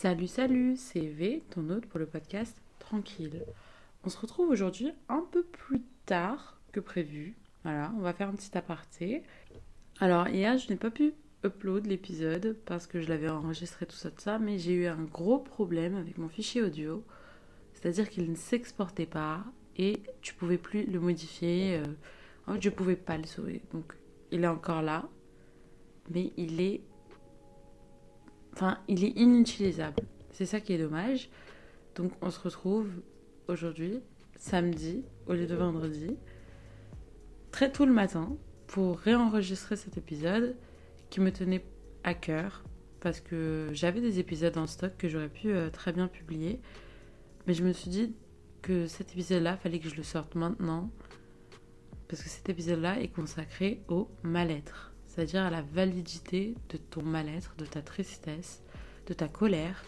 Salut, salut, c'est V, ton hôte pour le podcast Tranquille. On se retrouve aujourd'hui un peu plus tard que prévu. Voilà, on va faire un petit aparté. Alors, hier, je n'ai pas pu upload l'épisode parce que je l'avais enregistré tout ça, tout ça, mais j'ai eu un gros problème avec mon fichier audio. C'est-à-dire qu'il ne s'exportait pas et tu pouvais plus le modifier. euh, En fait, je pouvais pas le sauver. Donc, il est encore là, mais il est Enfin, il est inutilisable. C'est ça qui est dommage. Donc, on se retrouve aujourd'hui, samedi, au lieu de vendredi, très tôt le matin, pour réenregistrer cet épisode qui me tenait à cœur. Parce que j'avais des épisodes en stock que j'aurais pu euh, très bien publier. Mais je me suis dit que cet épisode-là, fallait que je le sorte maintenant. Parce que cet épisode-là est consacré au mal-être c'est-à-dire à la validité de ton mal-être, de ta tristesse, de ta colère.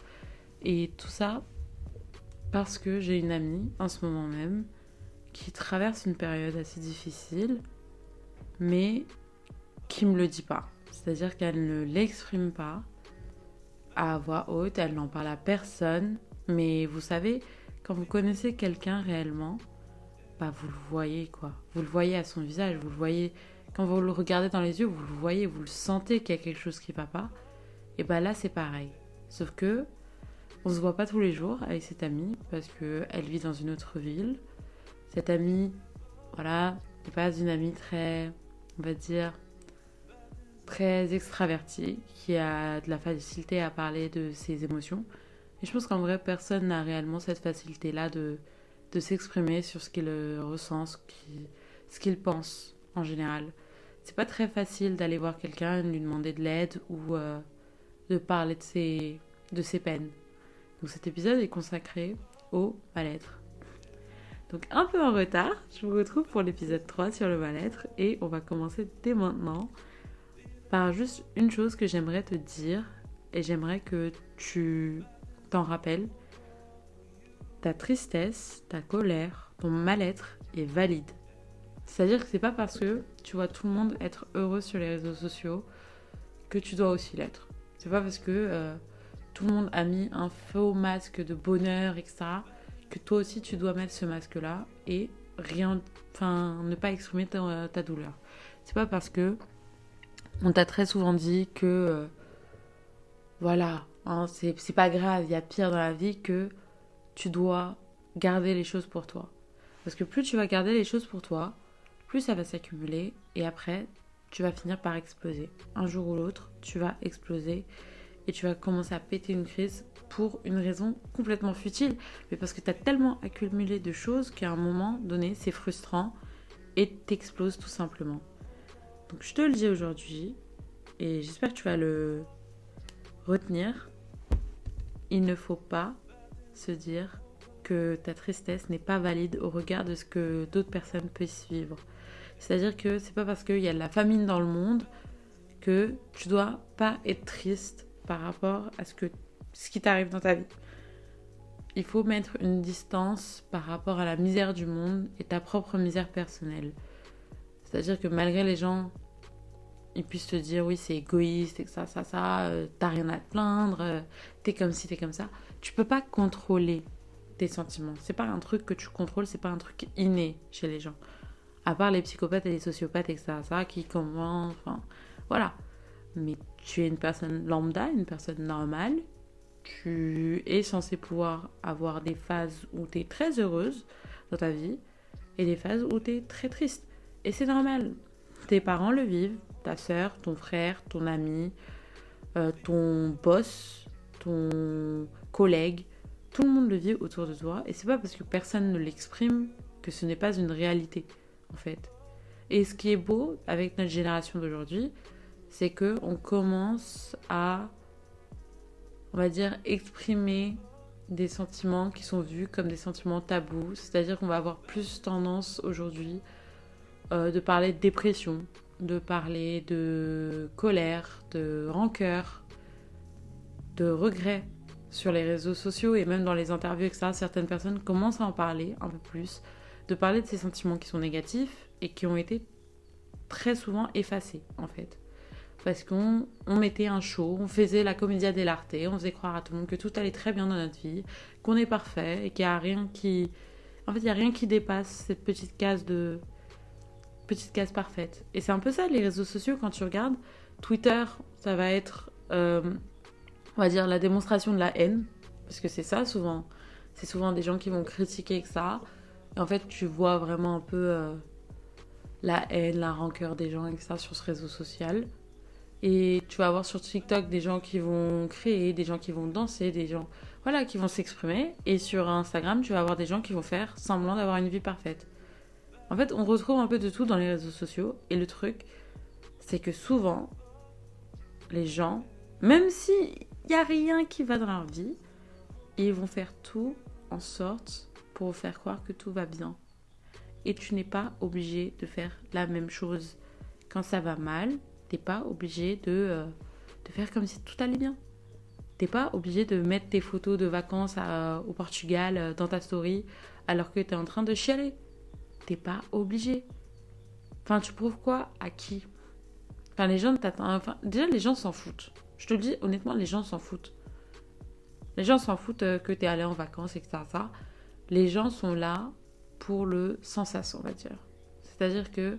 Et tout ça parce que j'ai une amie en ce moment même qui traverse une période assez difficile, mais qui me le dit pas. C'est-à-dire qu'elle ne l'exprime pas à voix haute, elle n'en parle à personne. Mais vous savez, quand vous connaissez quelqu'un réellement, bah vous le voyez quoi. Vous le voyez à son visage, vous le voyez quand vous le regardez dans les yeux, vous le voyez, vous le sentez qu'il y a quelque chose qui va pas. Et bah là, c'est pareil. Sauf que on se voit pas tous les jours avec cette amie parce que elle vit dans une autre ville. Cette amie, voilà, n'est pas une amie très, on va dire, très extravertie, qui a de la facilité à parler de ses émotions. Et je pense qu'en vrai, personne n'a réellement cette facilité-là de, s'exprimer sur ce qu'il ressent, ce qu'il pense en général. C'est pas très facile d'aller voir quelqu'un, lui demander de l'aide ou euh, de parler de ses, de ses peines. Donc cet épisode est consacré au mal-être. Donc un peu en retard, je vous retrouve pour l'épisode 3 sur le mal-être et on va commencer dès maintenant par juste une chose que j'aimerais te dire et j'aimerais que tu t'en rappelles. Ta tristesse, ta colère, ton mal-être est valide. C'est-à-dire que c'est pas parce que tu vois tout le monde être heureux sur les réseaux sociaux que tu dois aussi l'être. C'est pas parce que euh, tout le monde a mis un faux masque de bonheur, etc., que toi aussi tu dois mettre ce masque-là et rien, enfin, ne pas exprimer ta, ta douleur. C'est pas parce que on t'a très souvent dit que euh, voilà, hein, c'est pas grave, il y a pire dans la vie que tu dois garder les choses pour toi. Parce que plus tu vas garder les choses pour toi, plus ça va s'accumuler et après, tu vas finir par exploser. Un jour ou l'autre, tu vas exploser et tu vas commencer à péter une crise pour une raison complètement futile, mais parce que tu as tellement accumulé de choses qu'à un moment donné, c'est frustrant et t'exploses tout simplement. Donc je te le dis aujourd'hui et j'espère que tu vas le retenir. Il ne faut pas se dire que ta tristesse n'est pas valide au regard de ce que d'autres personnes peuvent vivre. C'est-à-dire que c'est pas parce qu'il y a de la famine dans le monde que tu dois pas être triste par rapport à ce, que, ce qui t'arrive dans ta vie. Il faut mettre une distance par rapport à la misère du monde et ta propre misère personnelle. C'est-à-dire que malgré les gens, ils puissent te dire oui c'est égoïste et que ça, ça, ça, euh, t'as rien à te plaindre, euh, t'es comme ci, t'es comme ça. Tu peux pas contrôler tes sentiments. C'est pas un truc que tu contrôles, c'est pas un truc inné chez les gens. À part les psychopathes et les sociopathes et que ça, ça, qui commencent, enfin, voilà. Mais tu es une personne lambda, une personne normale. Tu es censé pouvoir avoir des phases où tu es très heureuse dans ta vie et des phases où tu es très triste. Et c'est normal. Tes parents le vivent, ta soeur, ton frère, ton ami, euh, ton boss, ton collègue, tout le monde le vit autour de toi et c'est pas parce que personne ne l'exprime que ce n'est pas une réalité en fait. Et ce qui est beau avec notre génération d'aujourd'hui, c'est que on commence à on va dire exprimer des sentiments qui sont vus comme des sentiments tabous, c'est-à-dire qu'on va avoir plus tendance aujourd'hui euh, de parler de dépression, de parler de colère, de rancœur, de regret sur les réseaux sociaux et même dans les interviews, etc., certaines personnes commencent à en parler un peu plus, de parler de ces sentiments qui sont négatifs et qui ont été très souvent effacés, en fait. parce qu'on on mettait un show, on faisait la comédia dell'arte, on faisait croire à tout le monde que tout allait très bien dans notre vie, qu'on est parfait et qu'il n'y a rien qui... En fait, il n'y a rien qui dépasse cette petite case de... Petite case parfaite. Et c'est un peu ça, les réseaux sociaux, quand tu regardes. Twitter, ça va être, euh, on va dire, la démonstration de la haine. Parce que c'est ça, souvent. C'est souvent des gens qui vont critiquer que ça. Et en fait, tu vois vraiment un peu euh, la haine, la rancœur des gens avec ça sur ce réseau social. Et tu vas avoir sur TikTok des gens qui vont créer, des gens qui vont danser, des gens voilà, qui vont s'exprimer. Et sur Instagram, tu vas avoir des gens qui vont faire semblant d'avoir une vie parfaite. En fait, on retrouve un peu de tout dans les réseaux sociaux. Et le truc, c'est que souvent, les gens, même s'il n'y a rien qui va dans leur vie, ils vont faire tout en sorte pour vous faire croire que tout va bien. Et tu n'es pas obligé de faire la même chose. Quand ça va mal, t'es pas obligé de, euh, de faire comme si tout allait bien. T'es pas obligé de mettre tes photos de vacances au Portugal euh, dans ta story alors que tu es en train de chialer. T'es pas obligé. Enfin, tu prouves quoi À qui? Enfin, les gens t'attendent. Enfin, déjà, les gens s'en foutent. Je te le dis honnêtement, les gens s'en foutent. Les gens s'en foutent euh, que tu allé en vacances, etc. Ça. Les gens sont là pour le sensation, on va dire. C'est-à-dire que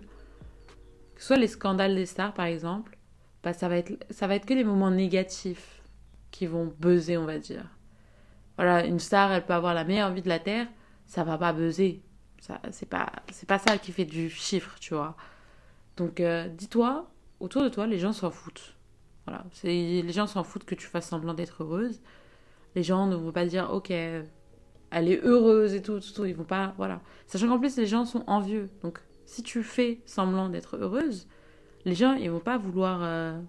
soit les scandales des stars, par exemple, bah, ça, va être, ça va être que les moments négatifs qui vont buzzer, on va dire. Voilà, une star, elle peut avoir la meilleure vie de la Terre, ça va pas buzzer. Ça, c'est pas, pas ça qui fait du chiffre, tu vois. Donc, euh, dis-toi, autour de toi, les gens s'en foutent. Voilà, les gens s'en foutent que tu fasses semblant d'être heureuse. Les gens ne vont pas dire, ok, elle est heureuse et tout, tout, tout. Ils vont pas, voilà. Sachant qu'en plus, les gens sont envieux. Donc, si tu fais semblant d'être heureuse, les gens, ils vont pas vouloir euh,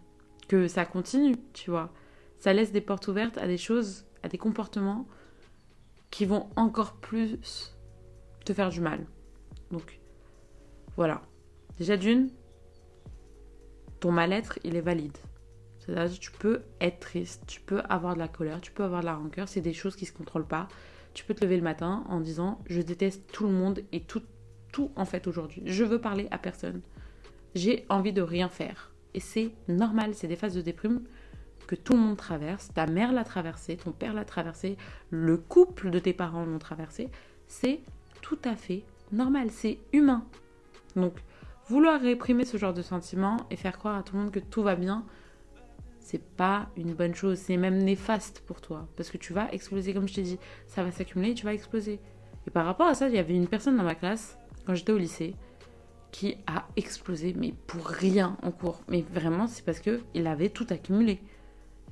que ça continue, tu vois. Ça laisse des portes ouvertes à des choses, à des comportements qui vont encore plus te faire du mal. Donc, voilà. Déjà d'une, ton mal-être, il est valide. C'est-à-dire tu peux être triste, tu peux avoir de la colère, tu peux avoir de la rancœur, c'est des choses qui se contrôlent pas. Tu peux te lever le matin en disant je déteste tout le monde et tout tout en fait aujourd'hui. Je veux parler à personne. J'ai envie de rien faire. Et c'est normal, c'est des phases de déprime que tout le monde traverse. Ta mère l'a traversé, ton père l'a traversé, le couple de tes parents l'ont traversé. C'est tout à fait normal, c'est humain. Donc, vouloir réprimer ce genre de sentiments et faire croire à tout le monde que tout va bien, c'est pas une bonne chose, c'est même néfaste pour toi. Parce que tu vas exploser, comme je t'ai dit, ça va s'accumuler tu vas exploser. Et par rapport à ça, il y avait une personne dans ma classe quand j'étais au lycée, qui a explosé, mais pour rien en cours. Mais vraiment, c'est parce que il avait tout accumulé.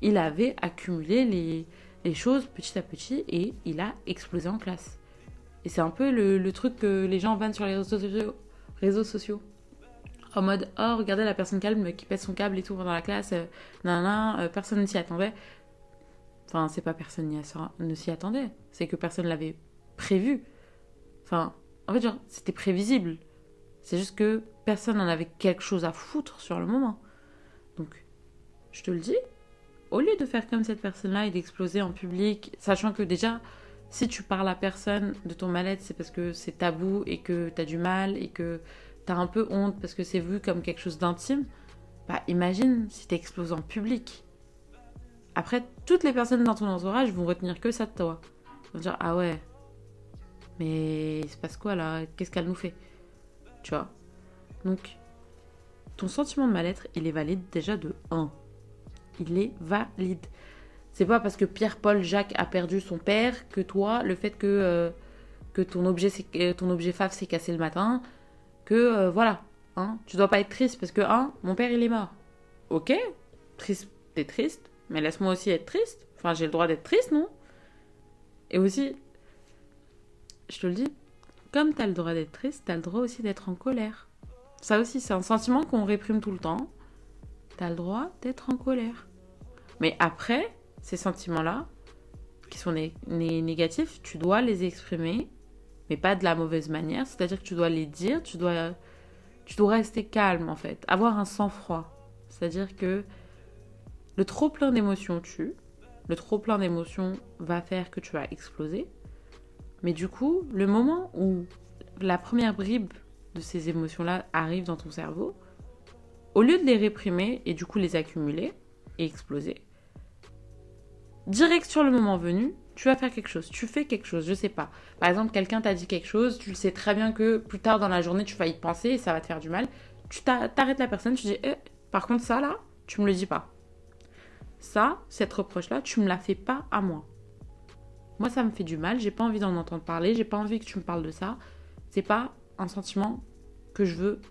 Il avait accumulé les, les, choses petit à petit et il a explosé en classe. Et c'est un peu le, le, truc que les gens vannent sur les réseaux. Réseaux sociaux. En mode, oh, regardez la personne calme qui pète son câble et tout dans la classe. Euh, nan, euh, personne ne s'y attendait. Enfin, c'est pas personne ne s'y attendait. C'est que personne l'avait prévu. Enfin, en fait, c'était prévisible. C'est juste que personne n'en avait quelque chose à foutre sur le moment. Donc, je te le dis, au lieu de faire comme cette personne-là et d'exploser en public, sachant que déjà, si tu parles à personne de ton mal-être, c'est parce que c'est tabou et que tu as du mal et que tu as un peu honte parce que c'est vu comme quelque chose d'intime, bah imagine si tu exploses en public. Après, toutes les personnes dans ton entourage vont retenir que ça de toi. Ils vont dire Ah ouais, mais il se passe quoi là? Qu'est-ce qu'elle nous fait? Tu vois? Donc, ton sentiment de mal-être, il est valide déjà de 1. Il est valide. C'est pas parce que Pierre-Paul Jacques a perdu son père que toi, le fait que, euh, que ton objet, euh, ton objet fave s'est cassé le matin, que euh, voilà. Hein, tu dois pas être triste parce que, hein, mon père il est mort. Ok, triste, t'es triste, mais laisse-moi aussi être triste. Enfin, j'ai le droit d'être triste, non? Et aussi, je te le dis, comme tu as le droit d'être triste, tu as le droit aussi d'être en colère. Ça aussi, c'est un sentiment qu'on réprime tout le temps. Tu as le droit d'être en colère. Mais après, ces sentiments-là, qui sont négatifs, tu dois les exprimer, mais pas de la mauvaise manière. C'est-à-dire que tu dois les dire, tu dois, tu dois rester calme en fait, avoir un sang-froid. C'est-à-dire que le trop plein d'émotions tue. Le trop plein d'émotions va faire que tu vas exploser. Mais du coup, le moment où la première bribe de ces émotions-là arrive dans ton cerveau, au lieu de les réprimer et du coup les accumuler et exploser, direct sur le moment venu, tu vas faire quelque chose, tu fais quelque chose, je sais pas. Par exemple, quelqu'un t'a dit quelque chose, tu le sais très bien que plus tard dans la journée, tu vas y penser et ça va te faire du mal. Tu t'arrêtes la personne, tu dis, eh, par contre, ça là, tu me le dis pas. Ça, cette reproche-là, tu me la fais pas à moi. Moi, ça me fait du mal, j'ai pas envie d'en entendre parler, j'ai pas envie que tu me parles de ça. C'est pas un sentiment que je veux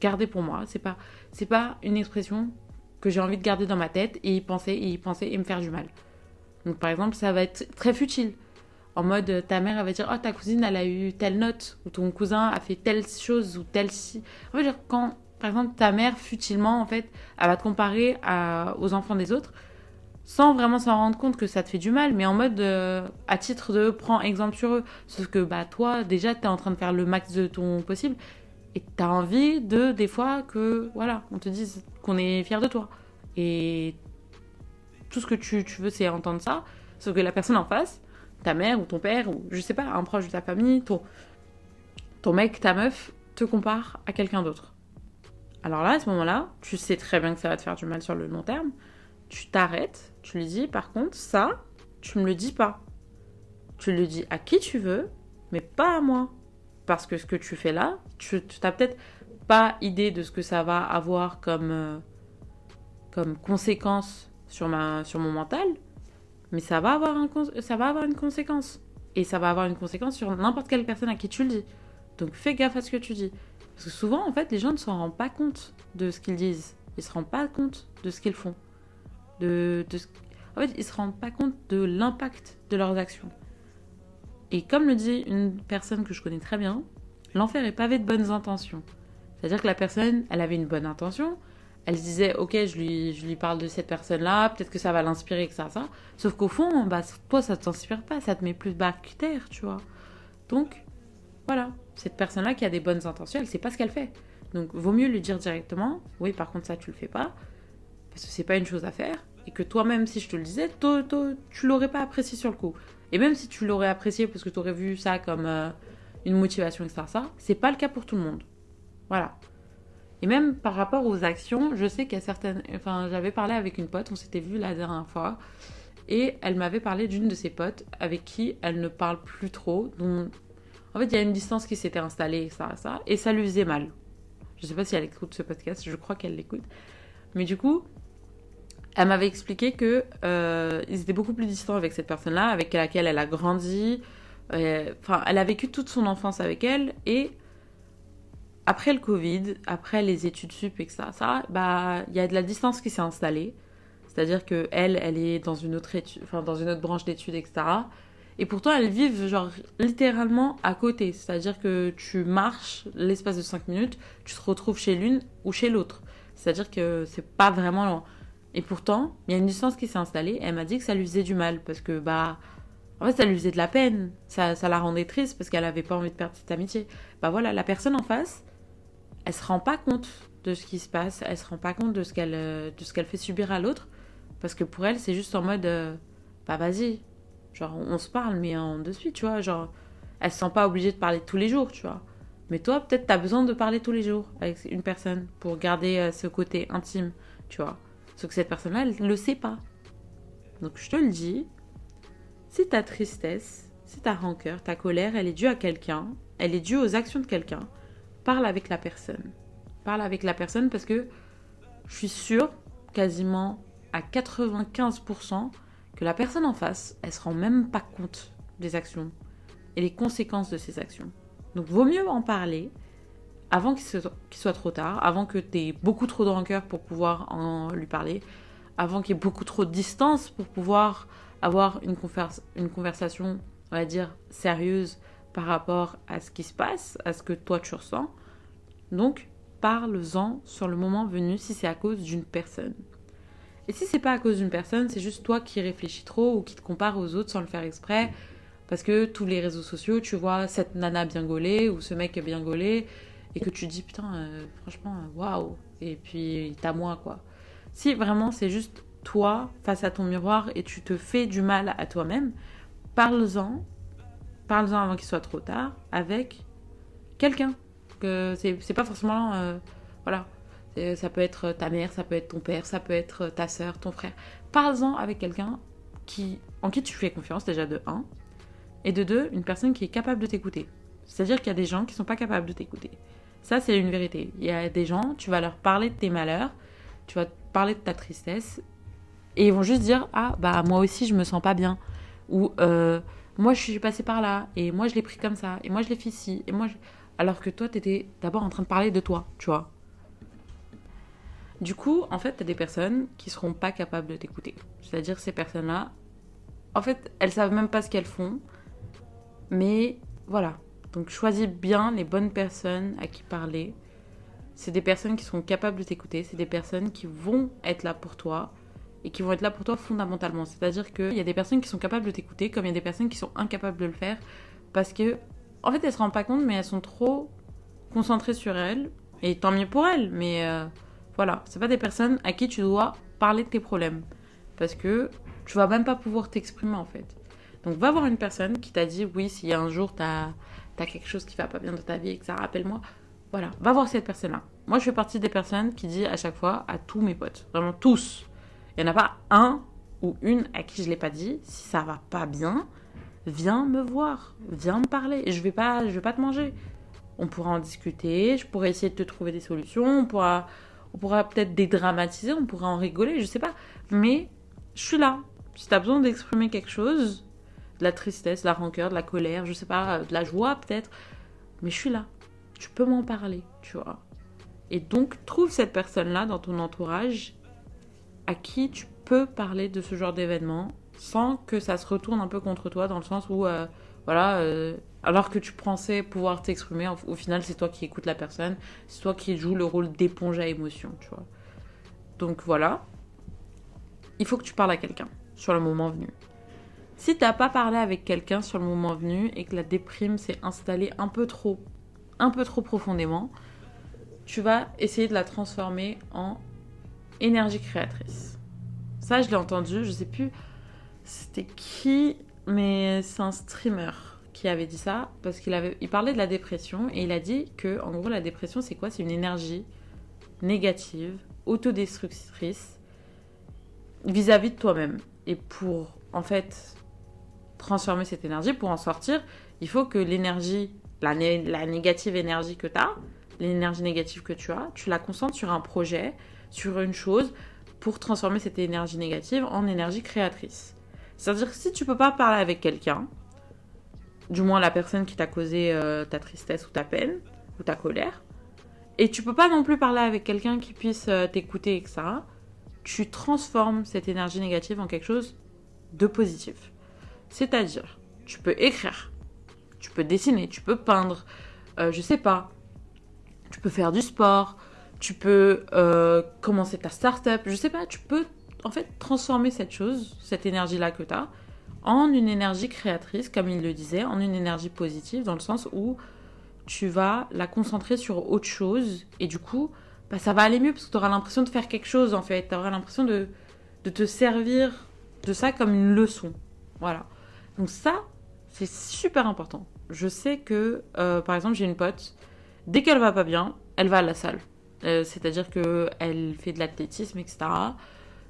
garder pour moi. C'est pas, c'est pas une expression que j'ai envie de garder dans ma tête et y penser et y penser et me faire du mal. Donc par exemple, ça va être très futile. En mode, ta mère elle va dire, oh ta cousine elle a eu telle note, ou ton cousin a fait telle chose, ou telle si. En fait, quand par exemple ta mère futilement, en fait, elle va te comparer aux enfants des autres, sans vraiment s'en rendre compte que ça te fait du mal, mais en mode euh, à titre de prends exemple sur eux. Sauf que bah toi, déjà, tu es en train de faire le max de ton possible et tu as envie de, des fois, que voilà, on te dise qu'on est fier de toi. Et tout ce que tu, veux, c'est entendre ça. Sauf que la personne en face, ta mère ou ton père, ou je sais pas, un proche de ta famille, ton, ton mec, ta meuf, te compare à quelqu'un d'autre. Alors là, à ce moment-là, tu sais très bien que ça va te faire du mal sur le long terme tu t'arrêtes, tu lui dis par contre, ça, tu me le dis pas. Tu le dis à qui tu veux, mais pas à moi. Parce que ce que tu fais là, tu n'as peut-être pas idée de ce que ça va avoir comme, euh, comme conséquence sur, ma, sur mon mental, mais ça va, avoir un, ça va avoir une conséquence. Et ça va avoir une conséquence sur n'importe quelle personne à qui tu le dis. Donc fais gaffe à ce que tu dis. Parce que souvent, en fait, les gens ne s'en rendent pas compte de ce qu'ils disent. Ils ne se rendent pas compte de ce qu'ils font de, En fait, ils se rendent pas compte de l'impact de leurs actions. Et comme le dit une personne que je connais très bien, l'enfer est pavé de bonnes intentions. C'est-à-dire que la personne, elle avait une bonne intention, elle se disait, ok, je lui, parle de cette personne-là, peut-être que ça va l'inspirer, que ça. Sauf qu'au fond, bah, toi, ça t'inspire pas, ça te met plus que terre, tu vois. Donc, voilà, cette personne-là qui a des bonnes intentions, elle sait pas ce qu'elle fait. Donc, vaut mieux lui dire directement, oui, par contre, ça, tu le fais pas, parce que c'est pas une chose à faire et que toi-même, si je te le disais, tu l'aurais pas apprécié sur le coup. Et même si tu l'aurais apprécié parce que tu aurais vu ça comme euh, une motivation, etc., ça, c'est pas le cas pour tout le monde. Voilà. Et même par rapport aux actions, je sais qu'il y a certaines. Enfin, j'avais parlé avec une pote, on s'était vu la dernière fois, et elle m'avait parlé d'une de ses potes avec qui elle ne parle plus trop. Donc, en fait, il y a une distance qui s'était installée, ça, ça, et ça lui faisait mal. Je sais pas si elle écoute ce podcast, je crois qu'elle l'écoute. Mais du coup, elle m'avait expliqué que euh, ils étaient beaucoup plus distants avec cette personne-là, avec laquelle elle a grandi. Euh, enfin, elle a vécu toute son enfance avec elle et après le Covid, après les études sup et que ça, bah, il y a de la distance qui s'est installée. C'est-à-dire que elle, elle est dans une autre étude, enfin dans une autre branche d'études, etc. Et pourtant, elles vivent genre littéralement à côté. C'est-à-dire que tu marches l'espace de 5 minutes, tu te retrouves chez l'une ou chez l'autre. C'est-à-dire que c'est pas vraiment et pourtant, il y a une distance qui s'est installée. elle m'a dit que ça lui faisait du mal parce que, bah, en fait, ça lui faisait de la peine. Ça, ça la rendait triste parce qu'elle avait pas envie de perdre cette amitié. Bah voilà, la personne en face, elle se rend pas compte de ce qui se passe. Elle se rend pas compte de ce qu'elle, euh, de ce qu'elle fait subir à l'autre. Parce que pour elle, c'est juste en mode, euh, bah vas-y. Genre, on se parle, mais en de suite, tu vois. Genre, elle se sent pas obligée de parler tous les jours, tu vois. Mais toi, peut-être, tu as besoin de parler tous les jours avec une personne pour garder euh, ce côté intime, tu vois. Sauf que cette personne-là, elle ne le sait pas. Donc je te le dis, si ta tristesse, si ta rancœur, ta colère, elle est due à quelqu'un, elle est due aux actions de quelqu'un, parle avec la personne. Parle avec la personne parce que je suis sûre, quasiment à 95%, que la personne en face, elle se rend même pas compte des actions et les conséquences de ses actions. Donc vaut mieux en parler avant qu'il soit trop tard, avant que tu aies beaucoup trop de rancœur pour pouvoir en lui parler, avant qu'il y ait beaucoup trop de distance pour pouvoir avoir une conversation, on va dire, sérieuse par rapport à ce qui se passe, à ce que toi tu ressens. Donc, parle-en sur le moment venu si c'est à cause d'une personne. Et si c'est pas à cause d'une personne, c'est juste toi qui réfléchis trop ou qui te compares aux autres sans le faire exprès, parce que tous les réseaux sociaux, tu vois cette nana bien gaulée ou ce mec bien gaulé, et que tu dis putain, euh, franchement, waouh, et puis t'as moi quoi. Si vraiment c'est juste toi face à ton miroir et tu te fais du mal à toi-même, parle-en, parle-en avant qu'il soit trop tard avec quelqu'un. Que c'est pas forcément. Euh, voilà. Ça peut être ta mère, ça peut être ton père, ça peut être ta soeur, ton frère. Parle-en avec quelqu'un qui, en qui tu fais confiance, déjà de 1. Et de 2, une personne qui est capable de t'écouter. C'est-à-dire qu'il y a des gens qui sont pas capables de t'écouter. Ça, c'est une vérité. Il y a des gens, tu vas leur parler de tes malheurs, tu vas parler de ta tristesse, et ils vont juste dire Ah, bah, moi aussi, je me sens pas bien. Ou euh, Moi, je suis passée par là, et moi, je l'ai pris comme ça, et moi, je l'ai fait ici, et moi, alors que toi, t'étais d'abord en train de parler de toi, tu vois. Du coup, en fait, t'as des personnes qui seront pas capables de t'écouter. C'est-à-dire, ces personnes-là, en fait, elles savent même pas ce qu'elles font, mais voilà. Donc, choisis bien les bonnes personnes à qui parler. C'est des personnes qui sont capables de t'écouter, c'est des personnes qui vont être là pour toi et qui vont être là pour toi fondamentalement. C'est-à-dire qu'il y a des personnes qui sont capables de t'écouter, comme il y a des personnes qui sont incapables de le faire, parce que, en fait, elles se rendent pas compte, mais elles sont trop concentrées sur elles, et tant mieux pour elles, mais euh, voilà, c'est pas des personnes à qui tu dois parler de tes problèmes, parce que tu vas même pas pouvoir t'exprimer en fait. Donc va voir une personne qui t'a dit oui, s'il y a un jour t'as as quelque chose qui va pas bien dans ta vie et que ça rappelle-moi, voilà, va voir cette personne-là. Moi, je fais partie des personnes qui dit à chaque fois à tous mes potes, vraiment tous, il n'y en a pas un ou une à qui je l'ai pas dit, si ça va pas bien, viens me voir, viens me parler. Je vais pas, je vais pas te manger. On pourra en discuter, je pourrais essayer de te trouver des solutions, on pourra, on pourra peut-être dédramatiser, on pourra en rigoler, je sais pas. Mais je suis là. Si tu as besoin d'exprimer quelque chose, de la tristesse, de la rancœur, de la colère, je sais pas, de la joie peut-être, mais je suis là. Tu peux m'en parler, tu vois. Et donc, trouve cette personne-là dans ton entourage à qui tu peux parler de ce genre d'événement sans que ça se retourne un peu contre toi dans le sens où, euh, voilà, euh, alors que tu pensais pouvoir t'exprimer, au, final, c'est toi qui écoutes la personne, c'est toi qui joues le rôle d'éponge à émotion, tu vois. Donc voilà, il faut que tu parles à quelqu'un sur le moment venu. Si t'as pas parlé avec quelqu'un sur le moment venu et que la déprime s'est installée un peu trop, un peu trop profondément, tu vas essayer de la transformer en énergie créatrice. Ça, je l'ai entendu, je sais plus c'était qui, mais c'est un streamer qui avait dit ça parce qu'il avait, il parlait de la dépression et il a dit que, en gros, la dépression, c'est quoi? C'est une énergie négative, autodestructrice vis-à-vis de toi-même. Et pour, en fait, transformer cette énergie, pour en sortir, il faut que l'énergie, la, né la négative énergie que tu as, l'énergie négative que tu as, tu la concentres sur un projet, sur une chose, pour transformer cette énergie négative en énergie créatrice. C'est-à-dire que si tu peux pas parler avec quelqu'un, du moins la personne qui t'a causé euh, ta tristesse ou ta peine ou ta colère, et tu peux pas non plus parler avec quelqu'un qui puisse euh, t'écouter, etc., tu transformes cette énergie négative en quelque chose de positif. C'est-à-dire, tu peux écrire, tu peux dessiner, tu peux peindre, euh, je sais pas, tu peux faire du sport, tu peux euh, commencer ta start-up, je sais pas, tu peux en fait transformer cette chose, cette énergie-là que tu as, en une énergie créatrice, comme il le disait, en une énergie positive, dans le sens où tu vas la concentrer sur autre chose, et du coup, bah, ça va aller mieux, parce que tu auras l'impression de faire quelque chose, en fait, tu auras l'impression de, de te servir de ça comme une leçon. Voilà. Donc ça, c'est super important. Je sais que, euh, par exemple, j'ai une pote, dès qu'elle va pas bien, elle va à la salle. Euh, C'est-à-dire qu'elle fait de l'athlétisme, etc.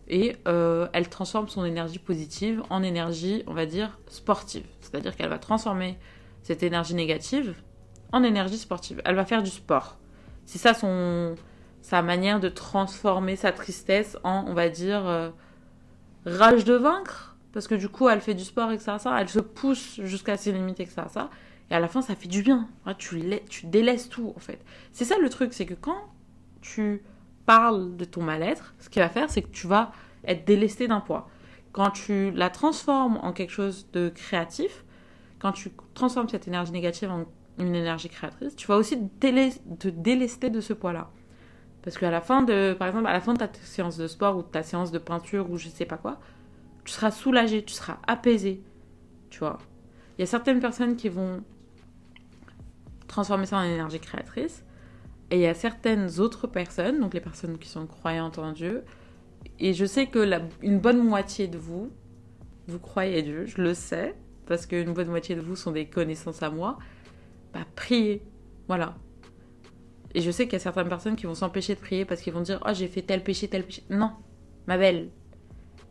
Et euh, elle transforme son énergie positive en énergie, on va dire, sportive. C'est-à-dire qu'elle va transformer cette énergie négative en énergie sportive. Elle va faire du sport. C'est ça son, sa manière de transformer sa tristesse en, on va dire, euh, rage de vaincre. Parce que du coup, elle fait du sport, etc. Elle se pousse jusqu'à ses limites, etc. Et à la fin, ça fait du bien. Tu, tu délaisses tout, en fait. C'est ça le truc, c'est que quand tu parles de ton mal-être, ce qu'il va faire, c'est que tu vas être délesté d'un poids. Quand tu la transformes en quelque chose de créatif, quand tu transformes cette énergie négative en une énergie créatrice, tu vas aussi te délester de ce poids-là. Parce qu'à la fin de, par exemple, à la fin de ta séance de sport ou de ta séance de peinture ou je sais pas quoi, tu seras soulagé, tu seras apaisé. Tu vois. Il y a certaines personnes qui vont transformer ça en énergie créatrice. Et il y a certaines autres personnes, donc les personnes qui sont croyantes en Dieu, et je sais que une bonne moitié de vous, vous croyez Dieu, je le sais, parce qu'une bonne moitié de vous sont des connaissances à moi, bah priez, voilà. Et je sais qu'il y a certaines personnes qui vont s'empêcher de prier parce qu'ils vont dire Oh, j'ai fait tel péché, tel péché. Non, ma belle,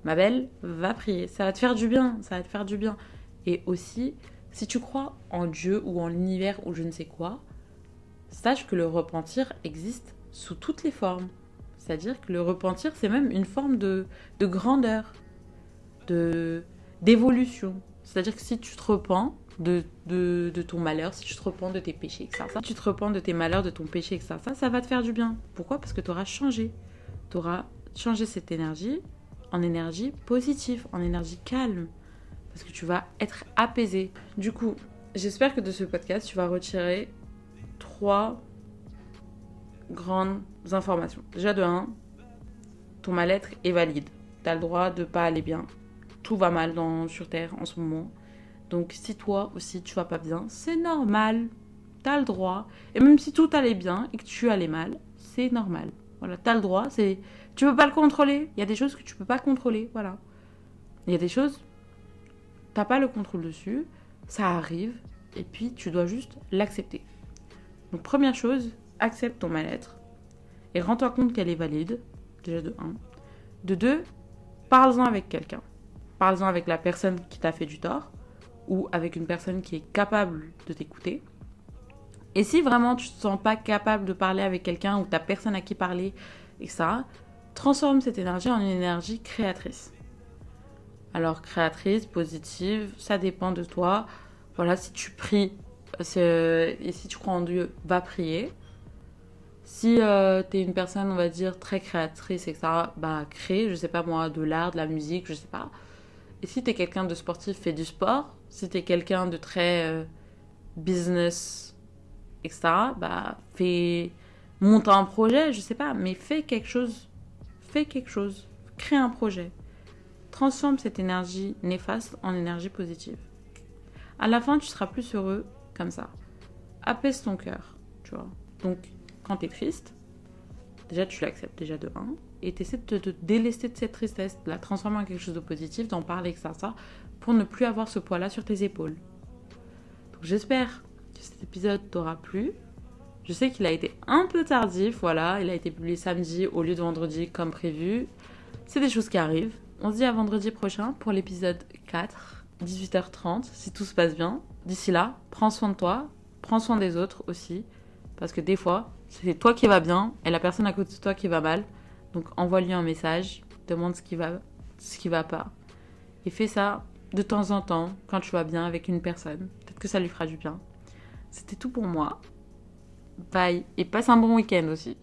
ma belle, va prier. Ça va te faire du bien, ça va te faire du bien. Et aussi, si tu crois en Dieu ou en l'univers ou je ne sais quoi, sache que le repentir existe sous toutes les formes. C'est-à-dire que le repentir, c'est même une forme de, de grandeur, de d'évolution. C'est-à-dire que si tu te repens de, de, de, ton malheur, si tu te repens de tes péchés, etc., si tu te repens de tes malheurs, de ton péché, etc., ça, ça va te faire du bien. Pourquoi? Parce que tu auras changé. Tu auras changé cette énergie en énergie positive, en énergie calme. Parce que tu vas être apaisé. Du coup, j'espère que de ce podcast, tu vas retirer trois grandes informations. Déjà de 1, ton mal-être est valide. Tu as le droit de pas aller bien. Tout va mal dans, sur Terre en ce moment. Donc si toi aussi tu vas pas bien, c'est normal. Tu as le droit. Et même si tout allait bien et que tu allais mal, c'est normal. Voilà, tu as le droit. C'est tu peux pas le contrôler. Il y a des choses que tu peux pas contrôler. Voilà. Il y a des choses t'as pas le contrôle dessus. Ça arrive et puis tu dois juste l'accepter. Donc première chose, accepte ton mal-être et rends-toi compte qu'elle est valide, déjà de 1. De 2, parle-en avec quelqu'un. Parle-en avec la personne qui t'a fait du tort ou avec une personne qui est capable de t'écouter. Et si vraiment tu ne te sens pas capable de parler avec quelqu'un ou t'as personne à qui parler et ça, transforme cette énergie en une énergie créatrice. Alors créatrice, positive, ça dépend de toi. Voilà, si tu pries et si tu crois en Dieu, va prier. Si euh, tu es une personne, on va dire, très créatrice, etc., bah, crée, je sais pas moi, de l'art, de la musique, je sais pas. Et si tu es quelqu'un de sportif, fais du sport. Si tu es quelqu'un de très euh, business, etc., bah, fais, monte un projet, je sais pas, mais fais quelque chose. Fais quelque chose. Crée un projet. Transforme cette énergie néfaste en énergie positive. À la fin, tu seras plus heureux comme ça. Apaise ton cœur, tu vois. Donc, quand tu es triste, déjà tu l'acceptes déjà de 1 et tu essaies de te délester de cette tristesse, de la transformer en quelque chose de positif, d'en parler, ça, ça, pour ne plus avoir ce poids-là sur tes épaules. Donc j'espère que cet épisode t'aura plu. Je sais qu'il a été un peu tardif, voilà, il a été publié samedi au lieu de vendredi comme prévu. C'est des choses qui arrivent. On se dit à vendredi prochain pour l'épisode 4, 18h30, si tout se passe bien. D'ici là, prends soin de toi, prends soin des autres aussi, parce que des fois, c'est toi qui va bien et la personne à côté de toi qui va mal. Donc envoie-lui un message, demande ce qui va, ce qui va pas. Et fais ça de temps en temps quand tu vas bien avec une personne. Peut-être que ça lui fera du bien. C'était tout pour moi. Bye et passe un bon week-end aussi.